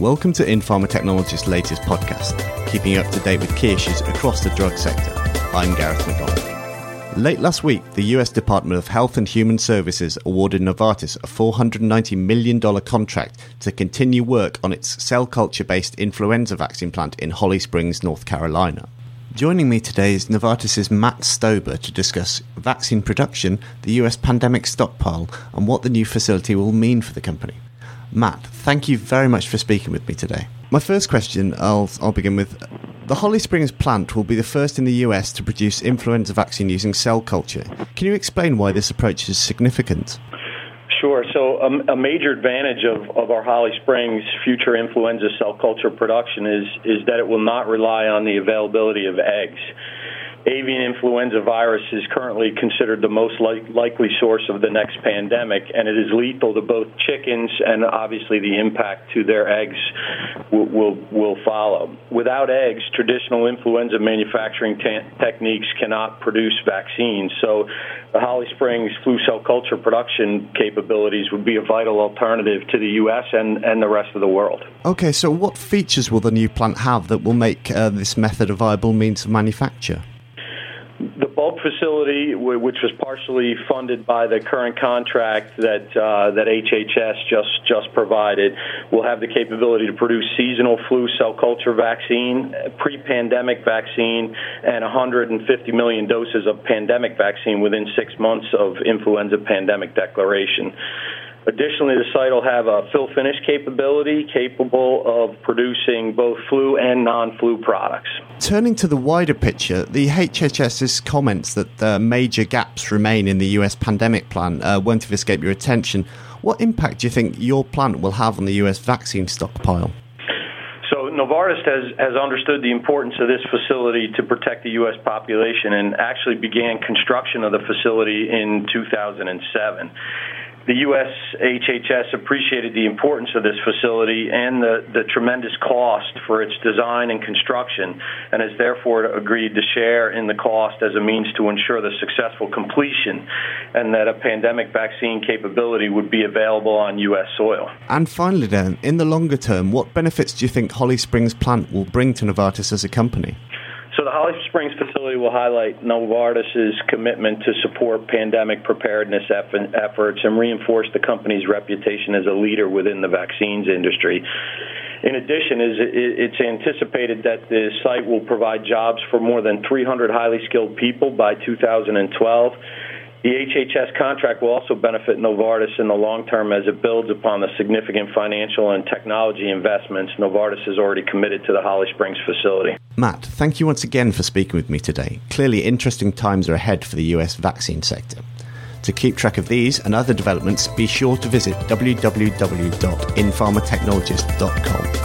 Welcome to Inpharma Technologist's latest podcast, keeping you up to date with key issues across the drug sector. I'm Gareth McDonald. Late last week, the US Department of Health and Human Services awarded Novartis a $490 million contract to continue work on its cell culture based influenza vaccine plant in Holly Springs, North Carolina. Joining me today is Novartis's Matt Stober to discuss vaccine production, the US pandemic stockpile, and what the new facility will mean for the company. Matt, thank you very much for speaking with me today. My first question, I'll, I'll begin with the Holly Springs plant will be the first in the US to produce influenza vaccine using cell culture. Can you explain why this approach is significant? Sure. So, um, a major advantage of, of our Holly Springs future influenza cell culture production is is that it will not rely on the availability of eggs avian influenza virus is currently considered the most li- likely source of the next pandemic, and it is lethal to both chickens and obviously the impact to their eggs will will, will follow. Without eggs, traditional influenza manufacturing techniques cannot produce vaccines. So, the Holly Springs flu cell culture production capabilities would be a vital alternative to the U.S. and, and the rest of the world. Okay, so what features will the new plant have that will make uh, this method a viable means of manufacture? The bulk facility, which was partially funded by the current contract that uh, that HHS just just provided, will have the capability to produce seasonal flu cell culture vaccine, pre-pandemic vaccine, and 150 million doses of pandemic vaccine within six months of influenza pandemic declaration. Additionally, the site will have a fill finish capability capable of producing both flu and non flu products. Turning to the wider picture, the HHS's comments that uh, major gaps remain in the US pandemic plan uh, won't have escaped your attention. What impact do you think your plant will have on the US vaccine stockpile? So Novartis has, has understood the importance of this facility to protect the U.S. population and actually began construction of the facility in 2007 the U.S. HHS appreciated the importance of this facility and the, the tremendous cost for its design and construction, and has therefore agreed to share in the cost as a means to ensure the successful completion and that a pandemic vaccine capability would be available on U.S. soil. And finally, then, in the longer term, what benefits do you think Holly Springs plant will bring to Novartis as a company? So the Holly Springs facility will highlight Novartis's commitment to support pandemic preparedness efforts and reinforce the company's reputation as a leader within the vaccines industry. In addition, it's anticipated that the site will provide jobs for more than 300 highly skilled people by 2012 the HHS contract will also benefit Novartis in the long term as it builds upon the significant financial and technology investments Novartis has already committed to the Holly Springs facility. Matt, thank you once again for speaking with me today. Clearly, interesting times are ahead for the US vaccine sector. To keep track of these and other developments, be sure to visit www.inpharmatechnologist.com.